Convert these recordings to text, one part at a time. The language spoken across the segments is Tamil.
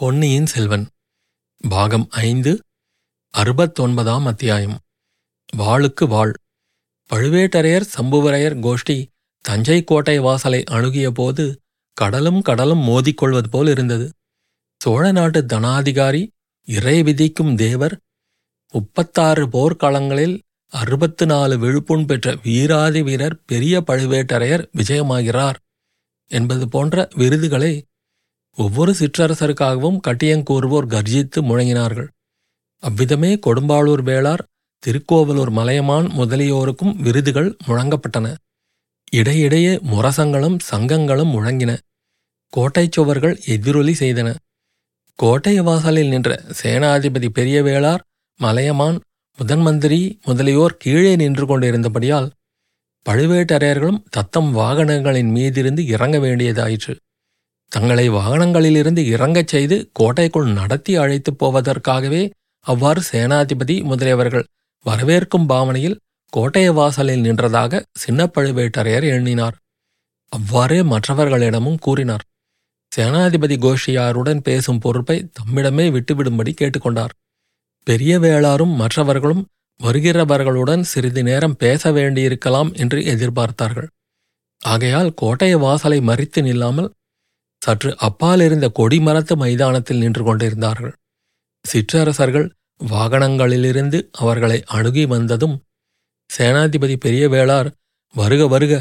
பொன்னியின் செல்வன். பாகம் ஐந்து அறுபத்தொன்பதாம் அத்தியாயம். வாளுக்கு வாழ் பழுவேட்டரையர் சம்புவரையர் கோஷ்டி தஞ்சை கோட்டை வாசலை அணுகிய போது கடலும் கடலும் மோதிக்கொள்வது போல் இருந்தது. சோழ நாட்டு தனாதிகாரி இறை விதிக்கும் தேவர் முப்பத்தாறு போர்க்களங்களில் அறுபத்து நாலு விழுப்புண் பெற்ற வீராதி வீரர் பெரிய பழுவேட்டரையர் விஜயமாகிறார் என்பது போன்ற விருதுகளை ஒவ்வொரு சிற்றரசருக்காகவும் கட்டியங்கூறுவோர் கர்ஜித்து முழங்கினார்கள். அவ்விதமே கொடும்பாளூர் வேளார் திருக்கோவலூர் மலையமான் முதலியோருக்கும் விருதுகள் முழங்கப்பட்டன. இடையிடையே முரசங்களும் சங்கங்களும் முழங்கின. கோட்டைச் சுவர்கள் எதிரொலி செய்தன. கோட்டை வாசலில் நின்ற சேனாதிபதி பெரிய வேளார் மலையமான் முதன்மந்திரி முதலியோர் கீழே நின்று கொண்டிருந்தபடியால் பழுவேட்டரையர்களும் தத்தம் வாகனங்களின் மீதிருந்து இறங்க வேண்டியதாயிற்று. தங்களை வாகனங்களிலிருந்து இறங்கச் செய்து கோட்டைக்குள் நடத்தி அழைத்துப் போவதற்காகவே அவ்வாறு சேனாதிபதி முதலியவர்கள் வரவேற்கும் பாவனையில் கோட்டைய வாசலில் நின்றதாக சின்ன பழுவேட்டரையர் எண்ணினார். அவ்வாறே மற்றவர்களிடமும் கூறினார். சேனாதிபதி கோஷியாருடன் பேசும் பொறுப்பை தம்மிடமே விட்டுவிடும்படி கேட்டுக்கொண்டார். பெரிய வேளாரும் மற்றவர்களும் வருகிறவர்களுடன் சிறிது நேரம் பேச வேண்டியிருக்கலாம் என்று எதிர்பார்த்தார்கள். ஆகையால் கோட்டை வாசலை மறித்து நில்லாமல் சற்று அப்பால் இருந்த கொடிமரத்து மைதானத்தில் நின்று கொண்டிருந்தார்கள். சிற்றரசர்கள் வாகனங்களிலிருந்து அவர்களை அணுகி வந்ததும் சேனாதிபதி பெரிய வேளார் வருக வருக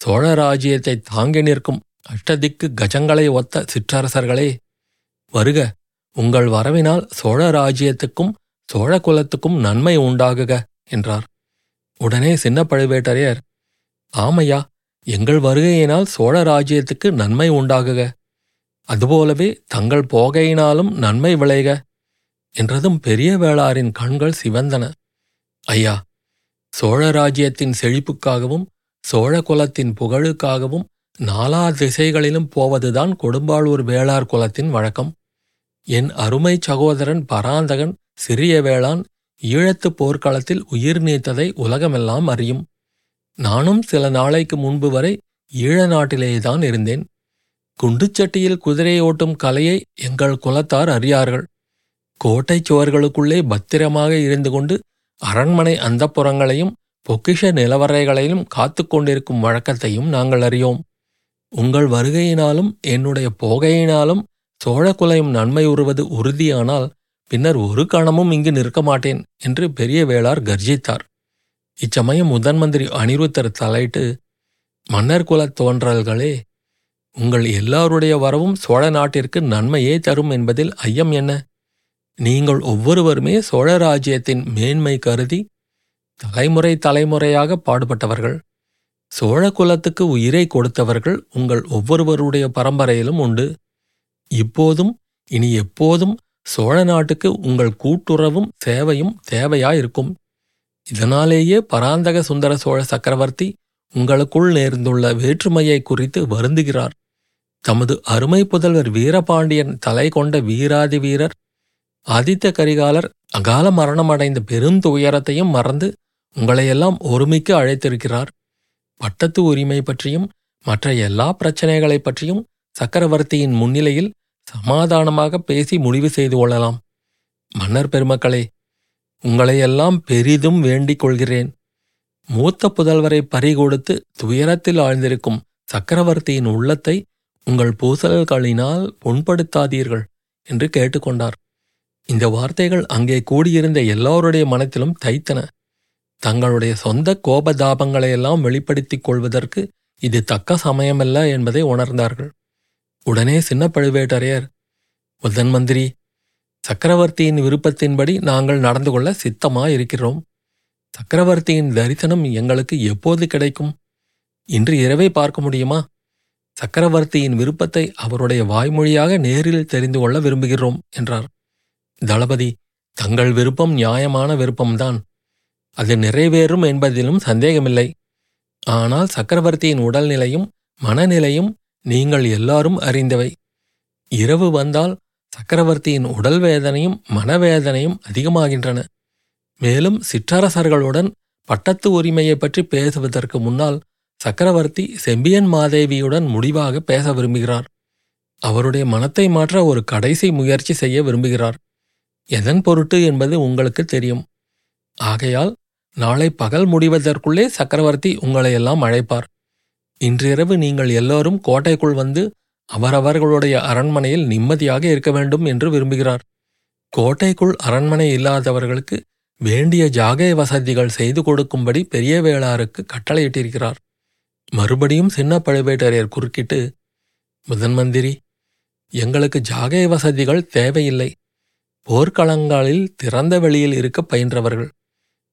சோழ ராஜ்யத்தை தாங்கி நிற்கும் அஷ்டதிக்கு கஜங்களை ஒத்த சிற்றரசர்களே வருக உங்கள் வரவினால் சோழ ராஜ்யத்துக்கும் சோழ குலத்துக்கும் நன்மை உண்டாகுக என்றார். உடனே சின்ன பழுவேட்டரையர் ஆமையா எங்கள் வருகையினால் சோழ ராஜ்யத்துக்கு நன்மை உண்டாகுக அதுபோலவே தங்கள் போகையினாலும் நன்மை விளைக என்றதும் பெரிய வேளாரின் கண்கள் சிவந்தன. ஐயா சோழ ராஜ்யத்தின் செழிப்புக்காகவும் சோழ குலத்தின் புகழுக்காகவும் நாலா திசைகளிலும் போவதுதான் கொடும்பாளூர் வேளார் குலத்தின் வழக்கம். என் அருமை சகோதரன் பராந்தகன் சிறிய வேளான் ஈழத்துப் போர்க்களத்தில் உயிர் நீத்ததை உலகமெல்லாம் அறியும். நானும் சில நாளைக்கு முன்பு வரை ஈழ நாட்டிலேதான் இருந்தேன். குண்டுச்சட்டியில் குதிரை ஓட்டும் கலையை எங்கள் குலத்தார் அறியார்கள். கோட்டைச் சுவர்களுக்குள்ளே பத்திரமாக இருந்து கொண்டு அரண்மனை அந்தப்புறங்களையும் பொக்கிஷ நிலவரைகளையும் காத்து கொண்டிருக்கும் வழக்கத்தையும் நாங்கள் அறியோம். உங்கள் வருகையினாலும் என்னுடைய போகையினாலும் சோழகுலையும் நன்மை உறுவது உறுதியானால் பின்னர் ஒரு கணமும் இங்கு நிற்க மாட்டேன் என்று பெரிய வேளார் கர்ஜித்தார். இச்சமயம் முதன்மந்திரி அனிருத்தர் தலையிட்டு மன்னர் குலத் தோன்றல்களே உங்கள் எல்லாருடைய வரவும் சோழ நாட்டிற்கு நன்மையே தரும் என்பதில் ஐயம் என்ன? நீங்கள் ஒவ்வொருவருமே சோழ ராஜ்யத்தின் மேன்மை கருதி தலைமுறை தலைமுறையாக பாடுபட்டவர்கள். சோழ குலத்துக்கு உயிரை கொடுத்தவர்கள் உங்கள் ஒவ்வொருவருடைய பரம்பரையிலும் உண்டு. இப்போதும் இனி எப்போதும் சோழ நாட்டுக்கு உங்கள் கூட்டுறவும் சேவையும் தேவையாயிருக்கும். இதனாலேயே பராந்தக சுந்தர சோழ சக்கரவர்த்தி உங்களுக்குள் நேர்ந்துள்ள வேற்றுமையை குறித்து வருந்துகிறார். தமது அருமை புதல்வர் வீரபாண்டியன் தலை கொண்ட வீராதி வீரர் ஆதித்த கரிகாலர் அகால மரணமடைந்த பெருந்துயரத்தையும் மறந்து உங்களையெல்லாம் ஒருமிக்க அழைத்திருக்கிறார். பட்டத்து உரிமை பற்றியும் மற்ற எல்லா பிரச்சனைகளைப் பற்றியும் சக்கரவர்த்தியின் முன்னிலையில் சமாதானமாக பேசி முடிவு செய்து கொள்ளலாம். மன்னர் பெருமக்களே உங்களையெல்லாம் பெரிதும் வேண்டிக் கொள்கிறேன். மூத்த புதல்வரை பறிகொடுத்து துயரத்தில் ஆழ்ந்திருக்கும் சக்கரவர்த்தியின் உள்ளத்தை உங்கள் பூசல்களினால் புண்படுத்தாதீர்கள் என்று கேட்டுக்கொண்டார். இந்த வார்த்தைகள் அங்கே கூடியிருந்த எல்லோருடைய மனத்திலும் தைத்தன. தங்களுடைய சொந்த கோபதாபங்களையெல்லாம் வெளிப்படுத்திக் கொள்வதற்கு இது தக்க சமயமல்ல என்பதை உணர்ந்தார்கள். உடனே சின்ன பழுவேட்டரையர் முதன் மந்திரி சக்கரவர்த்தியின் விருப்பத்தின்படி நாங்கள் நடந்து கொள்ள சித்தமாக இருக்கிறோம் சக்கரவர்த்தியின் தரிசனம் எங்களுக்கு எப்போது கிடைக்கும்? இன்று இரவே பார்க்க முடியுமா? சக்கரவர்த்தியின் விருப்பத்தை அவருடைய வாய்மொழியாக நேரில் தெரிந்து கொள்ள விரும்புகிறோம் என்றார். தளபதி தங்கள் விருப்பம் நியாயமான விருப்பம்தான். அது நிறைவேறும் என்பதிலும் சந்தேகமில்லை. ஆனால் சக்கரவர்த்தியின் உடல்நிலையும் மனநிலையும் நீங்கள் எல்லாரும் அறிந்தவை. இரவு வந்தால் சக்கரவர்த்தியின் உடல் வேதனையும் மனவேதனையும் அதிகமாகின்றன. மேலும் சிற்றரசர்களுடன் பட்டத்து உரிமையை பற்றி பேசுவதற்கு முன்னால் சக்கரவர்த்தி செம்பியன் மாதேவியுடன் முடிவாக பேச விரும்புகிறார். அவருடைய மனத்தை மாற்ற ஒரு கடைசி முயற்சி செய்ய விரும்புகிறார். எதன் பொருட்டு என்பது உங்களுக்கு தெரியும். ஆகையால் நாளை பகல் முடிவதற்குள்ளே சக்கரவர்த்தி உங்களையெல்லாம் அழைப்பார். இன்றிரவு நீங்கள் எல்லோரும் கோட்டைக்குள் வந்து அவரவர்களுடைய அரண்மனையில் நிம்மதியாக இருக்க வேண்டும் என்று விரும்புகிறார். கோட்டைக்குள் அரண்மனை இல்லாதவர்களுக்கு வேண்டிய ஜாகை வசதிகள் செய்து கொடுக்கும்படி பெரிய வேளாருக்கு கட்டளையிட்டிருக்கிறார். மறுபடியும் சின்ன பழுவேட்டரையர் குறுக்கிட்டு முதன் மந்திரி எங்களுக்கு ஜாகை வசதிகள் தேவையில்லை. போர்க்களங்களில் திறந்த வெளியில் இருக்க பயின்றவர்கள்.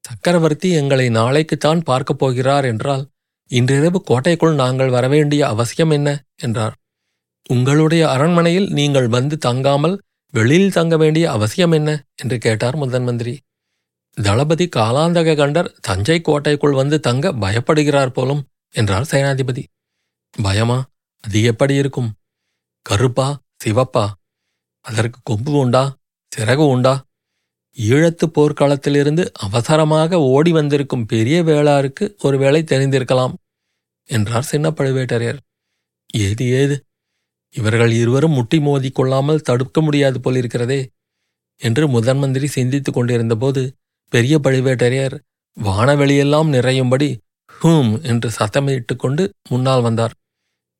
சக்கரவர்த்தி எங்களை நாளைக்குத்தான் பார்க்கப் போகிறார் என்றால் இன்றிரவு கோட்டைக்குள் நாங்கள் வரவேண்டிய அவசியம் என்ன? என்றார். உங்களுடைய அரண்மனையில் நீங்கள் வந்து தங்காமல் வெளியில் தங்க வேண்டிய அவசியம் என்ன? என்று கேட்டார் முதன் மந்திரி. தளபதி காலாந்தக கண்டர் தஞ்சை கோட்டைக்குள் வந்து தங்க பயப்படுகிறார் போலும் என்றார் சேனாதிபதி. பயமா? அது எப்படி இருக்கும்? கருப்பா? சிவப்பா? அதற்கு கொம்பு உண்டா? சிறகு உண்டா? ஈழத்து போர்க்களத்திலிருந்து அவசரமாக ஓடி வந்திருக்கும் பெரிய வேளாருக்கு ஒருவேளை தெரிந்திருக்கலாம் என்றார் சின்ன பழுவேட்டரையர் ஏது ஏது? இவர்கள் இருவரும் முட்டி மோதி கொள்ளாமல் தடுக்க முடியாது போலிருக்கிறதே என்று முதன்மந்திரி சிந்தித்துக் கொண்டிருந்தபோது பெரிய பழுவேட்டரையர் வானவெளியெல்லாம் நிறையும்படி ஹூம் என்று சத்தமிட்டு கொண்டு முன்னால் வந்தார்.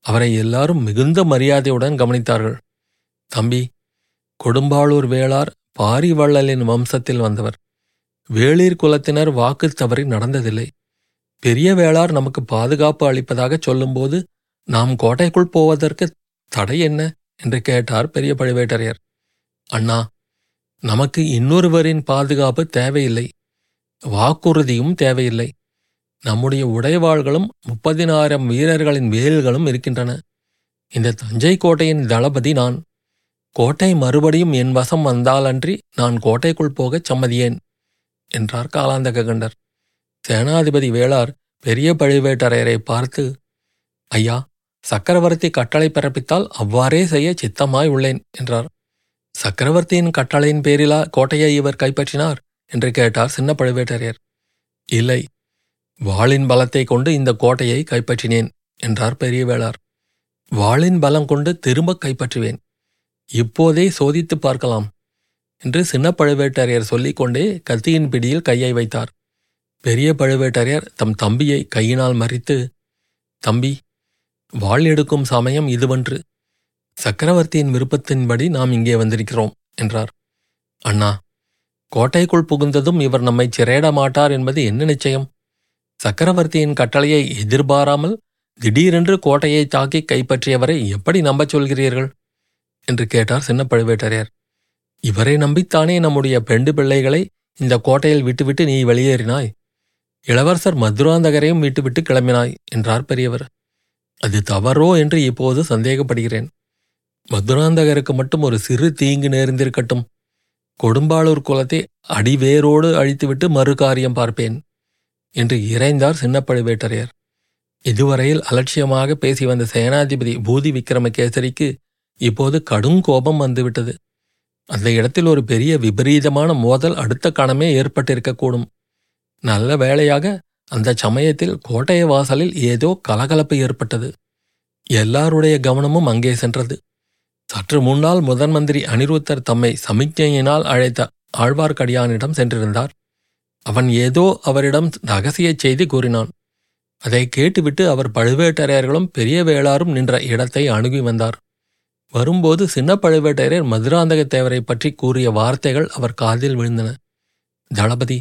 அவரை எல்லாரும் மிகுந்த மரியாதையுடன் கவனித்தார்கள். தம்பி கொடும்பாளூர் வேளார் பாரிவள்ளலின் வம்சத்தில் வந்தவர். வேளிர் குலத்தினர் வாக்கு தவறி நடந்ததில்லை. பெரிய வேளார் நமக்கு பாதுகாப்பு அளிப்பதாகச் சொல்லும்போது நாம் கோட்டைக்குள் போவதற்கு தடை என்ன? என்று கேட்டார் பெரிய பழுவேட்டரையர். அண்ணா நமக்கு இன்னொருவரின் பாதுகாப்பு தேவையில்லை. வாக்குறுதியும் தேவையில்லை. நம்முடைய உடைவாள்களும் முப்பதினாயிரம் வீரர்களின் வேல்களும் இருக்கின்றன. இந்த தஞ்சை கோட்டையின் தளபதி நான். கோட்டை மறுபடியும் என் வசம் வந்தாலன்றி நான் கோட்டைக்குள் போகச் சம்மதியேன் என்றார் காலாந்தக கண்டர் சேனாதிபதி வேளார் பெரிய பழுவேட்டரையரை பார்த்து ஐயா சக்கரவர்த்தி கட்டளை பிறப்பித்தால் அவ்வாறே செய்ய சித்தமாய் உள்ளேன் என்றார். சக்கரவர்த்தியின் கட்டளையின் பேரிலா கோட்டையை இவர் கைப்பற்றினார்? என்று கேட்டார் சின்ன பழுவேட்டரையர். இல்லை வாளின் பலத்தை கொண்டு இந்த கோட்டையை கைப்பற்றினேன் என்றார் பெரிய வேளார் வாளின் பலம் கொண்டு திரும்ப கைப்பற்றுவேன். இப்போதே சோதித்து பார்க்கலாம் என்று சின்ன பழுவேட்டரையர் சொல்லிக்கொண்டே கத்தியின் பிடியில் கையை வைத்தார். பெரிய பழுவேட்டரையர் தம் தம்பியை கையினால் மறித்து தம்பி வாள் எடுக்கும் சமயம் இதுவன்று. சக்கரவர்த்தியின் விருப்பத்தின்படி நாம் இங்கே வந்திருக்கிறோம் என்றார். அண்ணா கோட்டைக்குள் புகுந்ததும் இவர் நம்மை சிறையிட மாட்டார் என்பது என்ன நிச்சயம்? சக்கரவர்த்தியின் கட்டளையை எதிர்பாராமல் திடீரென்று கோட்டையை தாக்கி கைப்பற்றியவரை எப்படி நம்பச் சொல்கிறீர்கள்? என்று கேட்டார் சின்ன பழுவேட்டரையர் இவரை நம்பித்தானே நம்முடைய பெண்டு பிள்ளைகளை இந்த கோட்டையில் விட்டுவிட்டு நீ வெளியேறினாய்? இளவரசர் மதுராந்தகரையும் விட்டுவிட்டு கிளம்பினாய் என்றார் பெரியவர். அது தவறோ என்று இப்போது சந்தேகப்படுகிறேன். மதுராந்தகருக்கு மட்டும் ஒரு சிறு தீங்கு நேர்ந்திருக்கட்டும். கொடும்பாளூர் குலத்தை அடிவேரோடு அழித்துவிட்டு மறு காரியம் பார்ப்பேன். என்று இறைந்தார் சின்ன பழுவேட்டரையர் இதுவரையில் அலட்சியமாக பேசி வந்த சேனாதிபதி பூதி விக்ரமகேசரிக்கு இப்போது கடும் கோபம் வந்துவிட்டது. அந்த இடத்தில் ஒரு பெரிய விபரீதமான மோதல் அடுத்த கணமே ஏற்பட்டிருக்கக்கூடும். நல்ல வேளையாக அந்த சமயத்தில் கோட்டைய வாசலில் ஏதோ கலகலப்பு ஏற்பட்டது. எல்லாருடைய கவனமும் அங்கே சென்றது. சற்று முன்னால் முதன் மந்திரி அனிருத்தர் தம்மை சமிக்ஞையினால் அழைத்த ஆழ்வார்க்கடியானிடம் சென்றிருந்தார். அவன் ஏதோ அவரிடம் ரகசிய செய்தி கூறினான். அதை கேட்டுவிட்டு அவர் பழுவேட்டரையர்களும் பெரிய வேளாரும் நின்ற இடத்தை அணுகி வந்தார். வரும்போது சின்ன பழுவேட்டரையர் மதுராந்தகத்தேவரை பற்றி கூறிய வார்த்தைகள் அவர் காதில் விழுந்தன. தளபதி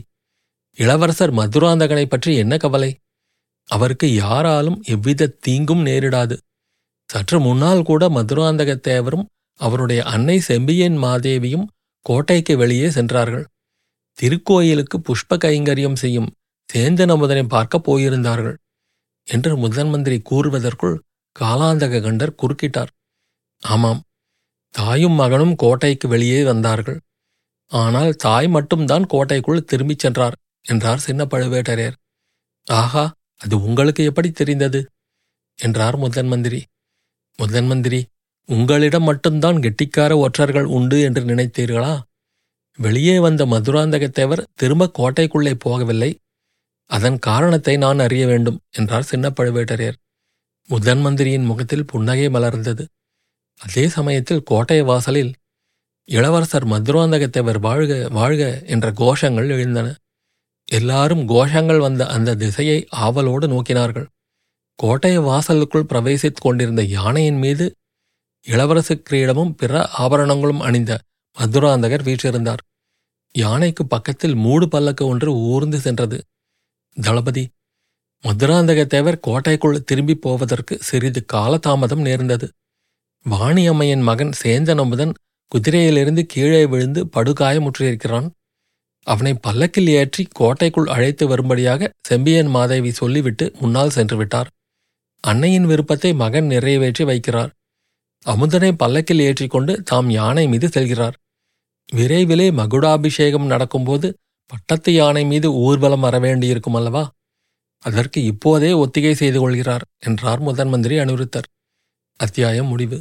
இளவரசர் மதுராந்தகனை பற்றி என்ன கவலை? அவருக்கு யாராலும் எவ்வித தீங்கும் நேரிடாது. சற்று முன்னால் கூட மதுராந்தகத்தேவரும் அவருடைய அன்னை செம்பியன் மாதேவியும் கோட்டைக்கு வெளியே சென்றார்கள். திருக்கோயிலுக்கு புஷ்ப கைங்கரியம் செய்யும் சேந்தன் அமுதனை பார்க்கப் போயிருந்தார்கள் என்று முதன் மந்திரி கூறுவதற்குள் காலாந்தக கண்டர் குறுக்கிட்டார். ஆமாம் தாயும் மகனும் கோட்டைக்கு வெளியே வந்தார்கள். ஆனால் தாய் மட்டும்தான் கோட்டைக்குள் திரும்பிச் சென்றார் என்றார் சின்ன பழுவேட்டரையர். ஆஹா அது உங்களுக்கு எப்படி தெரிந்தது? என்றார் முதன் மந்திரி. முதன் மந்திரி உங்களிடம் மட்டும்தான் கெட்டிக்கார ஒற்றர்கள் உண்டு என்று நினைத்தீர்களா? வெளியே வந்த மதுராந்தகத்தேவர் திரும்ப கோட்டைக்குள்ளே போகவில்லை. அதன் காரணத்தை நான் அறிய வேண்டும் என்றார் சின்ன பழுவேட்டரையர் முதன் மந்திரியின் முகத்தில் புன்னகை மலர்ந்தது. அதே சமயத்தில் கோட்டை வாசலில் இளவரசர் மதுராந்தகத்தேவர் வாழ்க வாழ்க என்ற கோஷங்கள் எழுந்தன. எல்லாரும் கோஷங்கள் வந்த அந்த திசையை ஆவலோடு நோக்கினார்கள். கோட்டை வாசலுக்குள் பிரவேசித்துக் கொண்டிருந்த யானையின் மீது இளவரசு கிரீடமும் பிற ஆபரணங்களும் அணிந்த மதுராந்தகர் வீற்றிருந்தார். யானைக்கு பக்கத்தில் மூடு பல்லக்கு ஒன்று ஊர்ந்து சென்றது. தளபதி மதுராந்தகத்தேவர் கோட்டைக்குள் திரும்பி போவதற்கு சிறிது காலதாமதம் நேர்ந்தது. வாணியம்மையின் மகன் சேந்தன் அமுதன் குதிரையிலிருந்து கீழே விழுந்து படுகாயமுற்றிருக்கிறான் அவனை பல்லக்கில் ஏற்றி கோட்டைக்குள் அழைத்து வரும்படியாக செம்பியன் மாதேவி சொல்லிவிட்டு முன்னால் சென்று விட்டார். அன்னையின் விருப்பத்தை மகன் நிறைவேற்றி வைக்கிறார். அமுதனை பல்லக்கில் ஏற்றிக்கொண்டு தாம் யானை மீது செல்கிறார். விரைவிலே மகுடாபிஷேகம் நடக்கும்போது பட்டத்து யானை மீது ஊர்வலம் வரவேண்டியிருக்கும் அல்லவா? அதற்கு இப்போதே ஒத்திகை செய்து கொள்கிறார் என்றார் முதன்மந்திரி அனுருத்தர். அத்தியாயம் முடிவு.